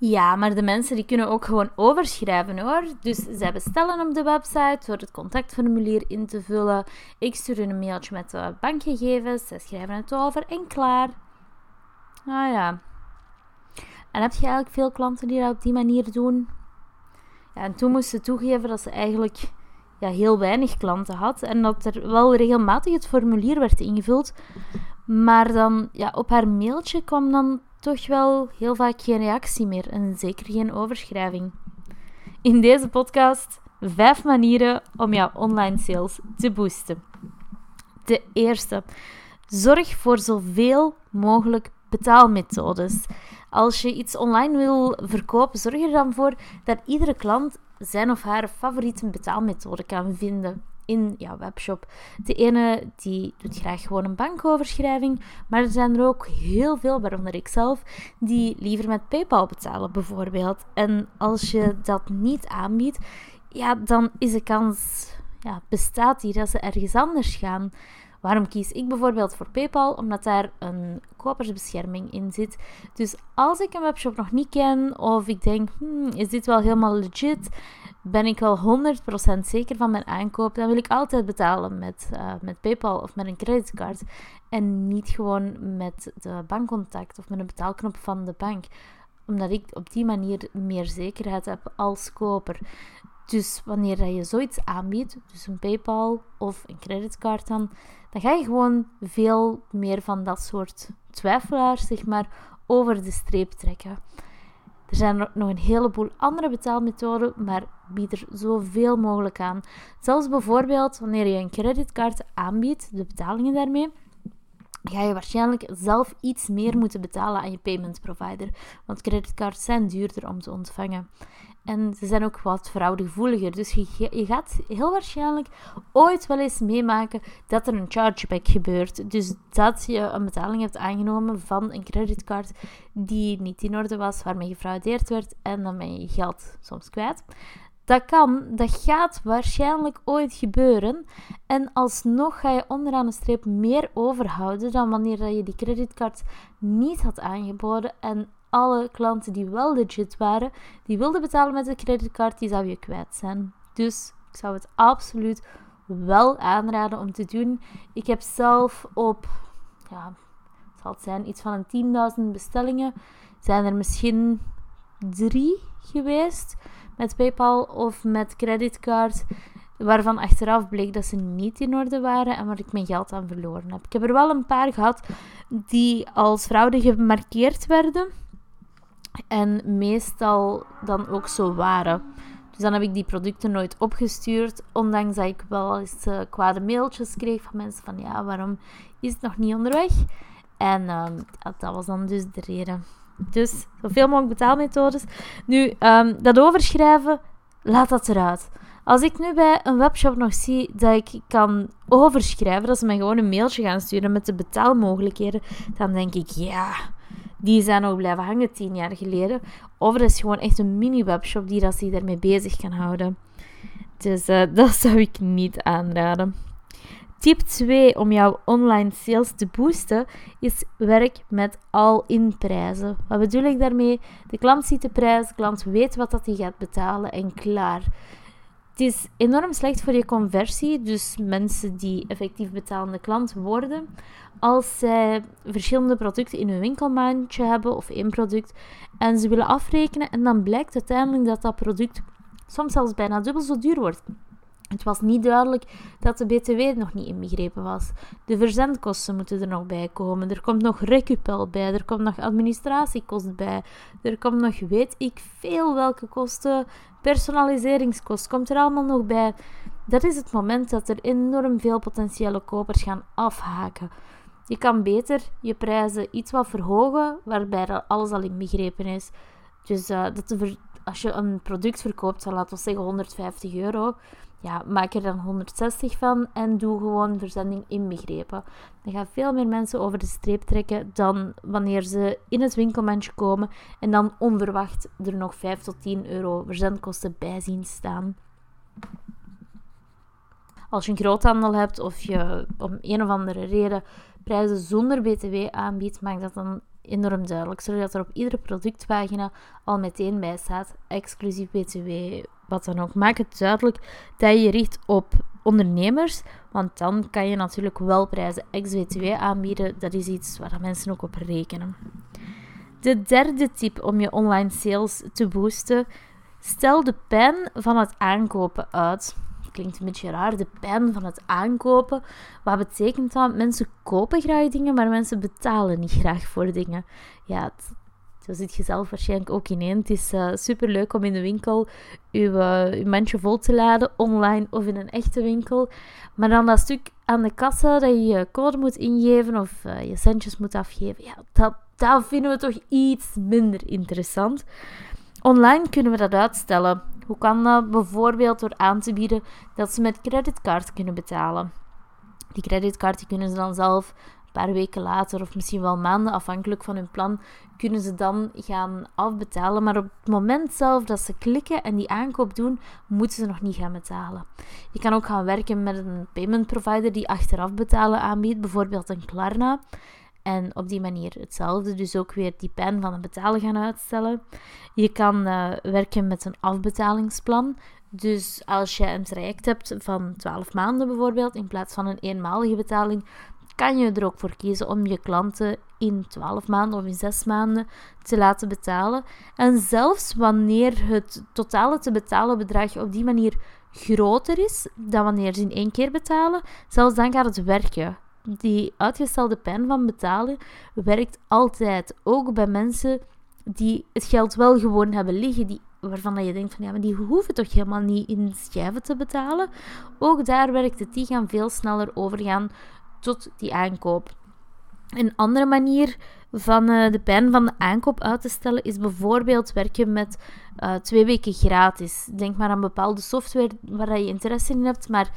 Ja, maar de mensen die kunnen ook gewoon overschrijven hoor. Dus zij bestellen op de website door het contactformulier in te vullen. Ik stuur hun een mailtje met de bankgegevens. Zij schrijven het over en klaar. Ah ja. En heb je eigenlijk veel klanten die dat op die manier doen? Ja, en toen moest ze toegeven dat ze eigenlijk ja, heel weinig klanten had. En dat er wel regelmatig het formulier werd ingevuld. Maar dan ja, op haar mailtje kwam dan toch wel heel vaak geen reactie meer en zeker geen overschrijving. In deze podcast vijf manieren om jouw online sales te boosten. De eerste, zorg voor zoveel mogelijk betaalmethodes. Als je iets online wil verkopen, zorg er dan voor dat iedere klant zijn of haar favoriete betaalmethode kan vinden in jouw webshop. De ene die doet graag gewoon een bankoverschrijving, maar er zijn er ook heel veel, waaronder ik zelf, die liever met PayPal betalen bijvoorbeeld. En als je dat niet aanbiedt, ja, dan is de kans, ja, bestaat die dat ze ergens anders gaan. Waarom kies ik bijvoorbeeld voor PayPal? Omdat daar een kopersbescherming in zit. Dus als ik een webshop nog niet ken of ik denk, hmm, is dit wel helemaal legit? Ben ik wel 100% zeker van mijn aankoop, dan wil ik altijd betalen met, uh, met PayPal of met een creditcard. En niet gewoon met de bankcontact of met een betaalknop van de bank. Omdat ik op die manier meer zekerheid heb als koper. Dus wanneer je zoiets aanbiedt, dus een PayPal of een creditcard dan, dan ga je gewoon veel meer van dat soort twijfelaars, zeg maar, over de streep trekken. Er zijn nog een heleboel andere betaalmethoden, maar bied er zoveel mogelijk aan. Zelfs bijvoorbeeld wanneer je een creditcard aanbiedt, de betalingen daarmee, ga je waarschijnlijk zelf iets meer moeten betalen aan je payment provider. Want creditcards zijn duurder om te ontvangen. En ze zijn ook wat fraudegevoeliger. Dus je, gaat heel waarschijnlijk ooit wel eens meemaken dat er een chargeback gebeurt. Dus dat je een betaling hebt aangenomen van een creditcard die niet in orde was, waarmee gefraudeerd werd en dan ben je geld soms kwijt. Dat kan, dat gaat waarschijnlijk ooit gebeuren. En alsnog ga je onderaan de streep meer overhouden dan wanneer je die creditcard niet had aangeboden. En alle klanten die wel legit waren, die wilden betalen met de creditcard, die zou je kwijt zijn. Dus ik zou het absoluut wel aanraden om te doen. Ik heb zelf op, ja, zal het zijn, iets van een 10.000 bestellingen, zijn er misschien drie geweest met PayPal of met creditcard, waarvan achteraf bleek dat ze niet in orde waren en waar ik mijn geld aan verloren heb. Ik heb er wel een paar gehad die als fraude gemarkeerd werden en meestal dan ook zo waren. Dus dan heb ik die producten nooit opgestuurd, ondanks dat ik wel eens uh, kwade mailtjes kreeg van mensen van ja, waarom is het nog niet onderweg? En ehm, dat was dan dus de reden. Dus zoveel mogelijk betaalmethodes. Nu, um, dat overschrijven, laat dat eruit. Als ik nu bij een webshop nog zie dat ik kan overschrijven, dat ze mij gewoon een mailtje gaan sturen met de betaalmogelijkheden, dan denk ik, ja, die zijn nog blijven hangen tien jaar geleden. Of het is gewoon echt een mini-webshop die dat zich daarmee bezig kan houden. Dus uh, dat zou ik niet aanraden. Tip 2 om jouw online sales te boosten is werk met all-in prijzen. Wat bedoel ik daarmee? De klant ziet de prijs, de klant weet wat dat hij gaat betalen en klaar. Het is enorm slecht voor je conversie, dus mensen die effectief betalende klant worden, als zij verschillende producten in hun winkelmandje hebben of één product en ze willen afrekenen en dan blijkt uiteindelijk dat dat product soms zelfs bijna dubbel zo duur wordt. Het was niet duidelijk dat de BTW nog niet inbegrepen was. De verzendkosten moeten er nog bij komen. Er komt nog recupel bij. Er komt nog administratiekost bij. Er komt nog weet ik veel welke kosten. Personaliseringskost komt er allemaal nog bij. Dat is het moment dat er enorm veel potentiële kopers gaan afhaken. Je kan beter je prijzen iets wat verhogen, waarbij alles al inbegrepen is. Dus uh, dat als je een product verkoopt, laten we zeggen 150 euro, ja, maak er dan 160 van en doe gewoon verzending inbegrepen. Dan gaan veel meer mensen over de streep trekken dan wanneer ze in het winkelmandje komen en dan onverwacht er nog 5 tot 10 euro verzendkosten bij zien staan. Als je een groothandel hebt of je om een of andere reden prijzen zonder BTW aanbiedt, maakt dat dan enorm duidelijk, zodat er op iedere productpagina al meteen bij staat, exclusief BTW, wat dan ook. Maak het duidelijk dat je richt op ondernemers, want dan kan je natuurlijk wel prijzen ex-BTW aanbieden. Dat is iets waar mensen ook op rekenen. De derde tip om je online sales te boosten, stel de pijn van het aankopen uit klinkt een beetje raar, de pijn van het aankopen. Wat betekent dat? Mensen kopen graag dingen, maar mensen betalen niet graag voor dingen. Ja, zo zit je zelf waarschijnlijk ook in. Het is uh, super leuk om in de winkel je, uh, je mandje vol te laden, online of in een echte winkel. Maar dan dat stuk aan de kassa dat je je code moet ingeven of uh, je centjes moet afgeven, ja, dat, dat vinden we toch iets minder interessant. Online kunnen we dat uitstellen. Hoe kan dat? Bijvoorbeeld door aan te bieden dat ze met creditcard kunnen betalen. Die creditcard die kunnen ze dan zelf een paar weken later of misschien wel maanden, afhankelijk van hun plan, kunnen ze dan gaan afbetalen. Maar op het moment zelf dat ze klikken en die aankoop doen, moeten ze nog niet gaan betalen. Je kan ook gaan werken met een payment provider die achteraf betalen aanbiedt, bijvoorbeeld een Klarna. En op die manier hetzelfde, dus ook weer die pijn van het betalen gaan uitstellen. Je kan uh, werken met een afbetalingsplan. Dus als je een traject hebt van 12 maanden bijvoorbeeld, in plaats van een eenmalige betaling, kan je er ook voor kiezen om je klanten in 12 maanden of in 6 maanden te laten betalen. En zelfs wanneer het totale te betalen bedrag op die manier groter is dan wanneer ze in één keer betalen, zelfs dan gaat het werken die uitgestelde pijn van betalen werkt altijd. Ook bij mensen die het geld wel gewoon hebben liggen, die, waarvan je denkt van ja, maar die hoeven toch helemaal niet in schijven te betalen. Ook daar werkt het, die gaan veel sneller overgaan tot die aankoop. Een andere manier van uh, de pijn van de aankoop uit te stellen is bijvoorbeeld werken met uh, twee weken gratis. Denk maar aan bepaalde software waar je interesse in hebt, maar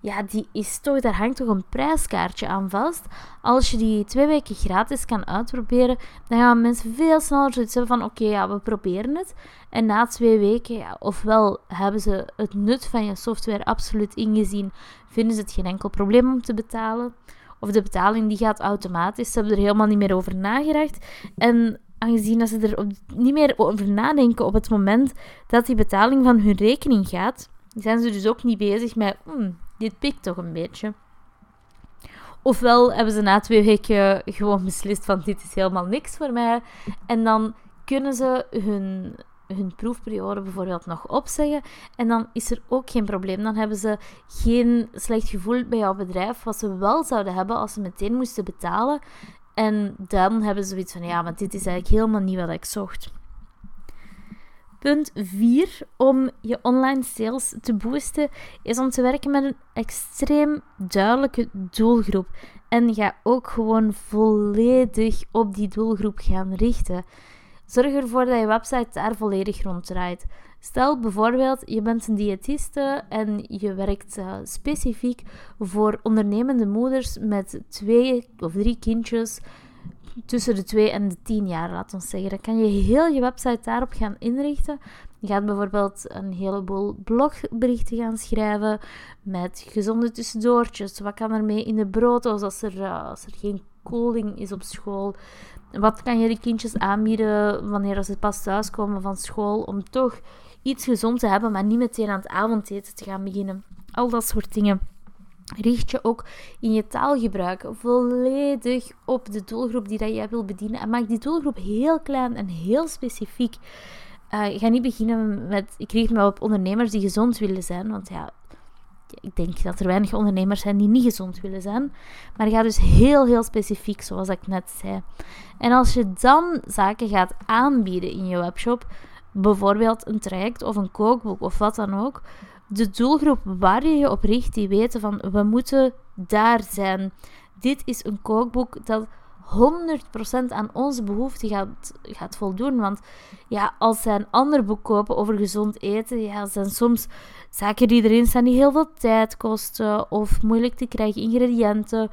ja, die is toch, daar hangt toch een prijskaartje aan vast. Als je die twee weken gratis kan uitproberen, dan gaan mensen veel sneller zoiets hebben van, oké, ja, we proberen het. En na twee weken, ja, ofwel hebben ze het nut van je software absoluut ingezien, vinden ze het geen enkel probleem om te betalen. Of de betaling die gaat automatisch, ze hebben er helemaal niet meer over nagedacht. En aangezien dat ze er niet meer over nadenken op het moment dat die betaling van hun rekening gaat, zijn ze dus ook niet bezig met, hmm, dit pikt toch een beetje. Ofwel hebben ze na twee weken gewoon beslist van dit is helemaal niks voor mij. En dan kunnen ze hun, hun proefperiode bijvoorbeeld nog opzeggen. En dan is er ook geen probleem. Dan hebben ze geen slecht gevoel bij jouw bedrijf. Wat ze wel zouden hebben als ze meteen moesten betalen. En dan hebben ze zoiets van ja, maar dit is eigenlijk helemaal niet wat ik zocht. Punt 4 om je online sales te boosten is om te werken met een extreem duidelijke doelgroep. En ga ook gewoon volledig op die doelgroep gaan richten. Zorg ervoor dat je website daar volledig rond draait. Stel bijvoorbeeld, je bent een diëtiste en je werkt uh, specifiek voor ondernemende moeders met twee of drie kindjes tussen de 2 en de 10 jaar, laten we zeggen. Dan kan je heel je website daarop gaan inrichten. Je gaat bijvoorbeeld een heleboel blogberichten gaan schrijven met gezonde tussendoortjes. Wat kan er mee in de brood als er, uh, als er geen koeling is op school? Wat kan je de kindjes aanbieden wanneer ze pas thuiskomen van school om toch iets gezond te hebben, maar niet meteen aan het avondeten te gaan beginnen? Al dat soort dingen richt je ook in je taalgebruik volledig op de doelgroep die dat jij wil bedienen. En maak die doelgroep heel klein en heel specifiek. Uh, ga niet beginnen met... Ik richt me op ondernemers die gezond willen zijn. Want ja, ik denk dat er weinig ondernemers zijn die niet gezond willen zijn. Maar ga dus heel, heel specifiek, zoals ik net zei. En als je dan zaken gaat aanbieden in je webshop, bijvoorbeeld een traject of een kookboek of wat dan ook, de doelgroep waar je je op richt, die weten van we moeten daar zijn. Dit is een kookboek dat 100% aan onze behoeften gaat, gaat voldoen. Want ja, als zij een ander boek kopen over gezond eten, ja, zijn soms zaken die erin staan die heel veel tijd kosten of moeilijk te krijgen ingrediënten.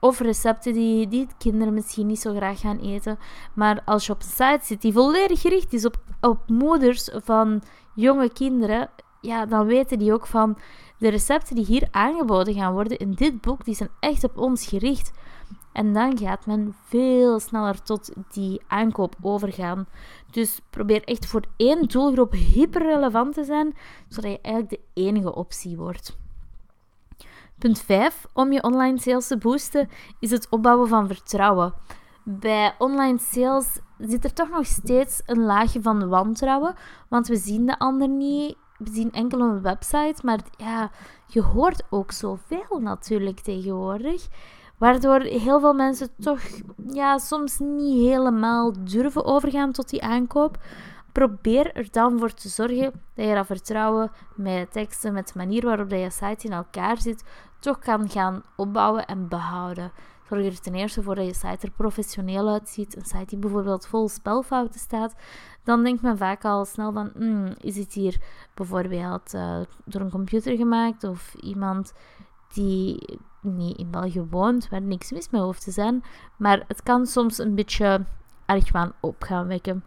Of recepten die, die kinderen misschien niet zo graag gaan eten. Maar als je op een site zit die volledig gericht is op, op moeders van jonge kinderen, ja, dan weten die ook van de recepten die hier aangeboden gaan worden in dit boek, die zijn echt op ons gericht. En dan gaat men veel sneller tot die aankoop overgaan. Dus probeer echt voor één doelgroep hyperrelevant te zijn, zodat je eigenlijk de enige optie wordt. Punt 5 om je online sales te boosten is het opbouwen van vertrouwen. Bij online sales zit er toch nog steeds een laagje van wantrouwen, want we zien de ander niet. Zien enkel een website, maar ja, je hoort ook zoveel natuurlijk tegenwoordig. Waardoor heel veel mensen toch ja, soms niet helemaal durven overgaan tot die aankoop. Probeer er dan voor te zorgen dat je dat vertrouwen met teksten, met de manier waarop je site in elkaar zit, toch kan gaan opbouwen en behouden. Zorg er ten eerste voor dat je site er professioneel uitziet. Een site die bijvoorbeeld vol spelfouten staat, dan denkt men vaak al snel van, hmm, is het hier bijvoorbeeld uh, door een computer gemaakt of iemand die niet in België woont, waar niks mis mee hoeft te zijn. Maar het kan soms een beetje argwaan op gaan wekken.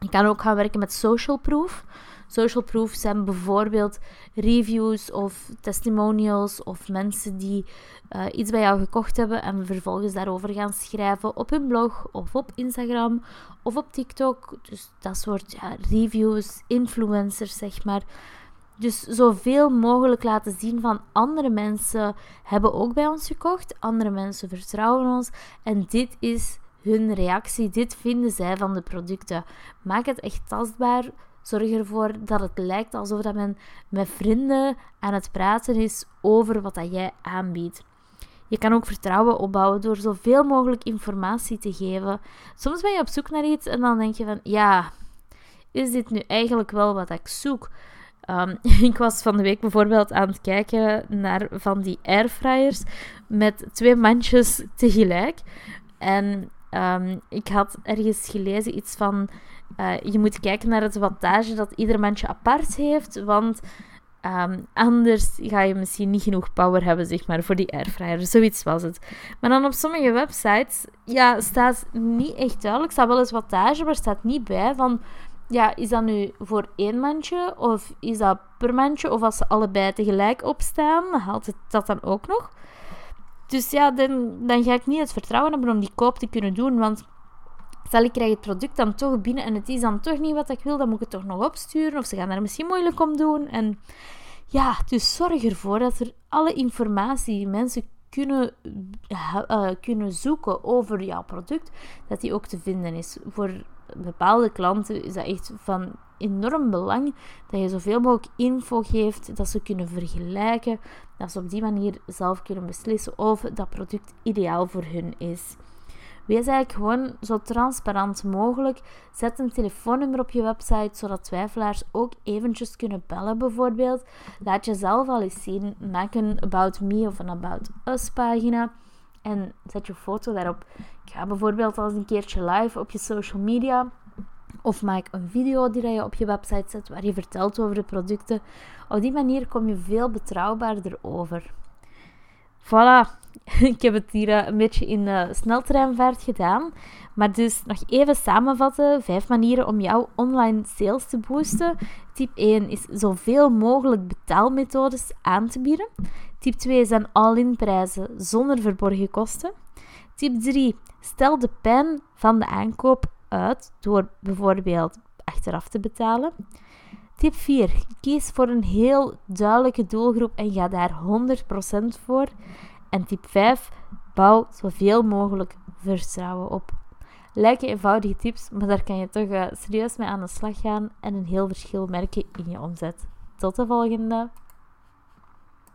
Je kan ook gaan werken met social proof. Social proof zijn bijvoorbeeld reviews of testimonials of mensen die uh, iets bij jou gekocht hebben en vervolgens daarover gaan schrijven op hun blog of op Instagram of op TikTok. Dus dat soort ja, reviews, influencers zeg maar. Dus zoveel mogelijk laten zien van andere mensen hebben ook bij ons gekocht. Andere mensen vertrouwen ons. En dit is hun reactie. Dit vinden zij van de producten. Maak het echt tastbaar. Zorg ervoor dat het lijkt alsof dat men met vrienden aan het praten is over wat dat jij aanbiedt. Je kan ook vertrouwen opbouwen door zoveel mogelijk informatie te geven. Soms ben je op zoek naar iets en dan denk je van ja, is dit nu eigenlijk wel wat ik zoek? Um, ik was van de week bijvoorbeeld aan het kijken naar van die airfryers met twee mandjes tegelijk. En um, ik had ergens gelezen iets van uh, je moet kijken naar het wattage dat ieder mandje apart heeft, want um, anders ga je misschien niet genoeg power hebben, zeg maar, voor die airfryer. Zoiets was het. Maar dan op sommige websites, ja, staat niet echt duidelijk. staat wel eens wattage, maar staat niet bij van ja, is dat nu voor één mandje of is dat per mandje? Of als ze allebei tegelijk opstaan, haalt het dat dan ook nog? Dus ja, dan, dan ga ik niet het vertrouwen hebben om die koop te kunnen doen. Want stel ik krijg het product dan toch binnen en het is dan toch niet wat ik wil, dan moet ik het toch nog opsturen. Of ze gaan er misschien moeilijk om doen. En ja, dus zorg ervoor dat er alle informatie mensen kunnen, uh, kunnen zoeken over jouw product, dat die ook te vinden is. Voor bepaalde klanten is dat echt van enorm belang dat je zoveel mogelijk info geeft, dat ze kunnen vergelijken, dat ze op die manier zelf kunnen beslissen of dat product ideaal voor hun is. Wees eigenlijk gewoon zo transparant mogelijk. Zet een telefoonnummer op je website, zodat twijfelaars ook eventjes kunnen bellen bijvoorbeeld. Laat jezelf al eens zien. Maak een About Me of een About Us pagina. En zet je foto daarop. Ik ga bijvoorbeeld als een keertje live op je social media. Of maak een video die je op je website zet waar je vertelt over de producten. Op die manier kom je veel betrouwbaarder over. Voilà, ik heb het hier eh, een beetje in uh, sneltreinvaart gedaan. Maar dus nog even samenvatten. Vijf manieren om jouw online sales te boosten. Tip 1 is zoveel mogelijk betaalmethodes aan te bieden. Tip 2 zijn all-in prijzen zonder verborgen kosten. Tip 3. Stel de pijn van de aankoop uit door bijvoorbeeld achteraf te betalen. Tip 4. Kies voor een heel duidelijke doelgroep en ga daar 100% voor. En tip 5. Bouw zoveel mogelijk vertrouwen op. Lijken eenvoudige tips, maar daar kan je toch uh, serieus mee aan de slag gaan en een heel verschil merken in je omzet. Tot de volgende!